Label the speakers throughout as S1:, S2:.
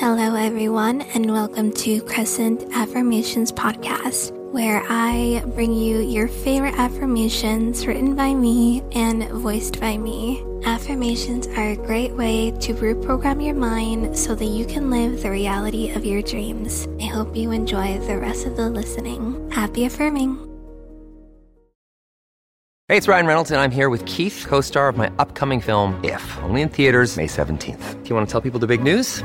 S1: Hello, everyone, and welcome to Crescent Affirmations Podcast, where I bring you your favorite affirmations written by me and voiced by me. Affirmations are a great way to reprogram your mind so that you can live the reality of your dreams. I hope you enjoy the rest of the listening. Happy affirming.
S2: Hey, it's Ryan Reynolds, and I'm here with Keith, co star of my upcoming film, If, only in theaters, May 17th. Do you want to tell people the big news?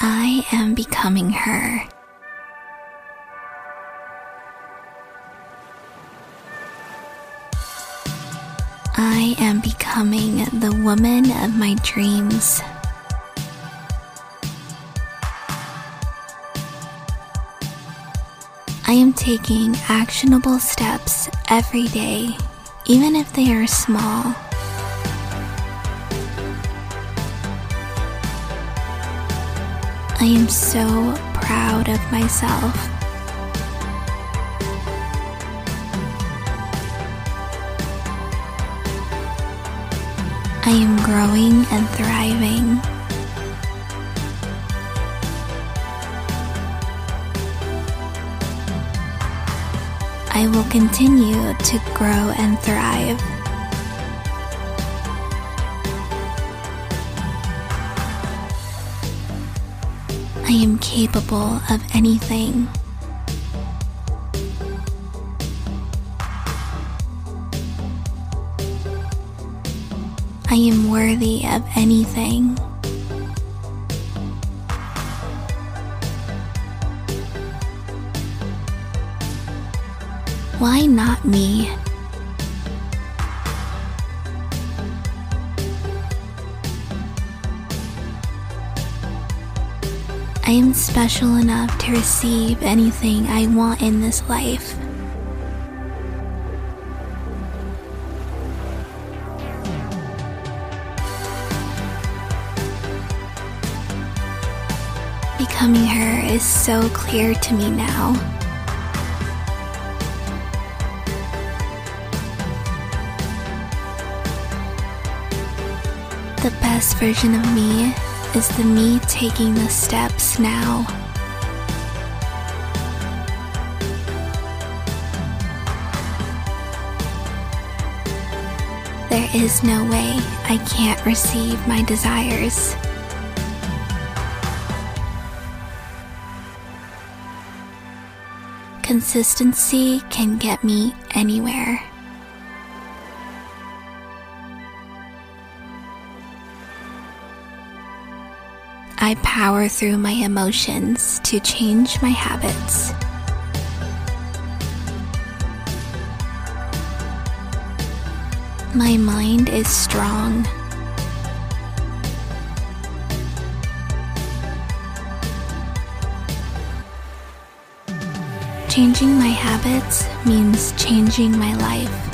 S1: I am becoming her. I am becoming the woman of my dreams. I am taking actionable steps every day, even if they are small. I am so proud of myself. I am growing and thriving. I will continue to grow and thrive. I am capable of anything. I am worthy of anything. Why not me? I am special enough to receive anything I want in this life. Becoming her is so clear to me now. The best version of me is the me taking the steps now. There is no way I can't receive my desires. Consistency can get me anywhere. I power through my emotions to change my habits. My mind is strong. Changing my habits means changing my life.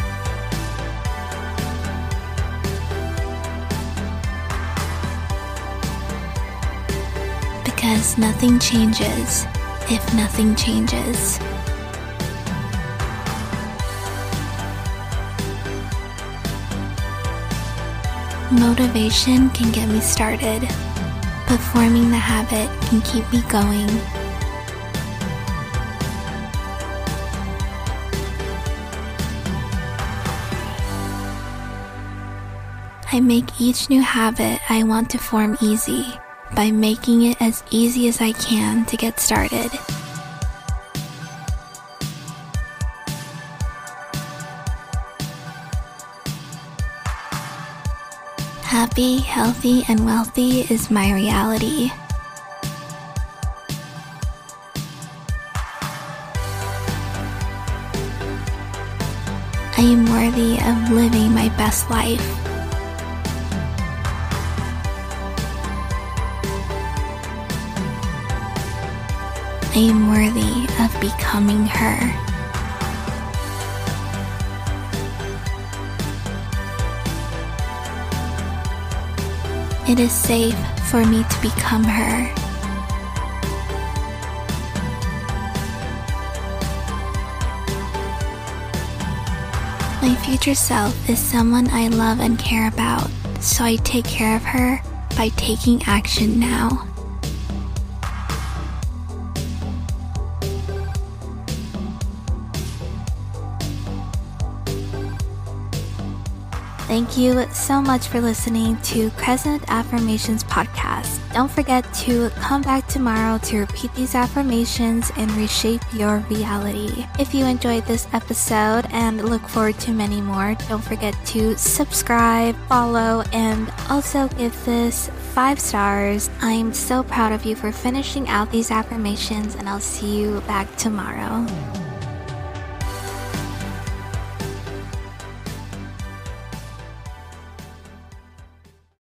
S1: Because nothing changes if nothing changes. Motivation can get me started, but forming the habit can keep me going. I make each new habit I want to form easy by making it as easy as I can to get started. Happy, healthy, and wealthy is my reality. I am worthy of living my best life. I am worthy of becoming her. It is safe for me to become her. My future self is someone I love and care about, so I take care of her by taking action now. Thank you so much for listening to Crescent Affirmations podcast. Don't forget to come back tomorrow to repeat these affirmations and reshape your reality. If you enjoyed this episode and look forward to many more, don't forget to subscribe, follow, and also give this five stars. I'm so proud of you for finishing out these affirmations, and I'll see you back tomorrow.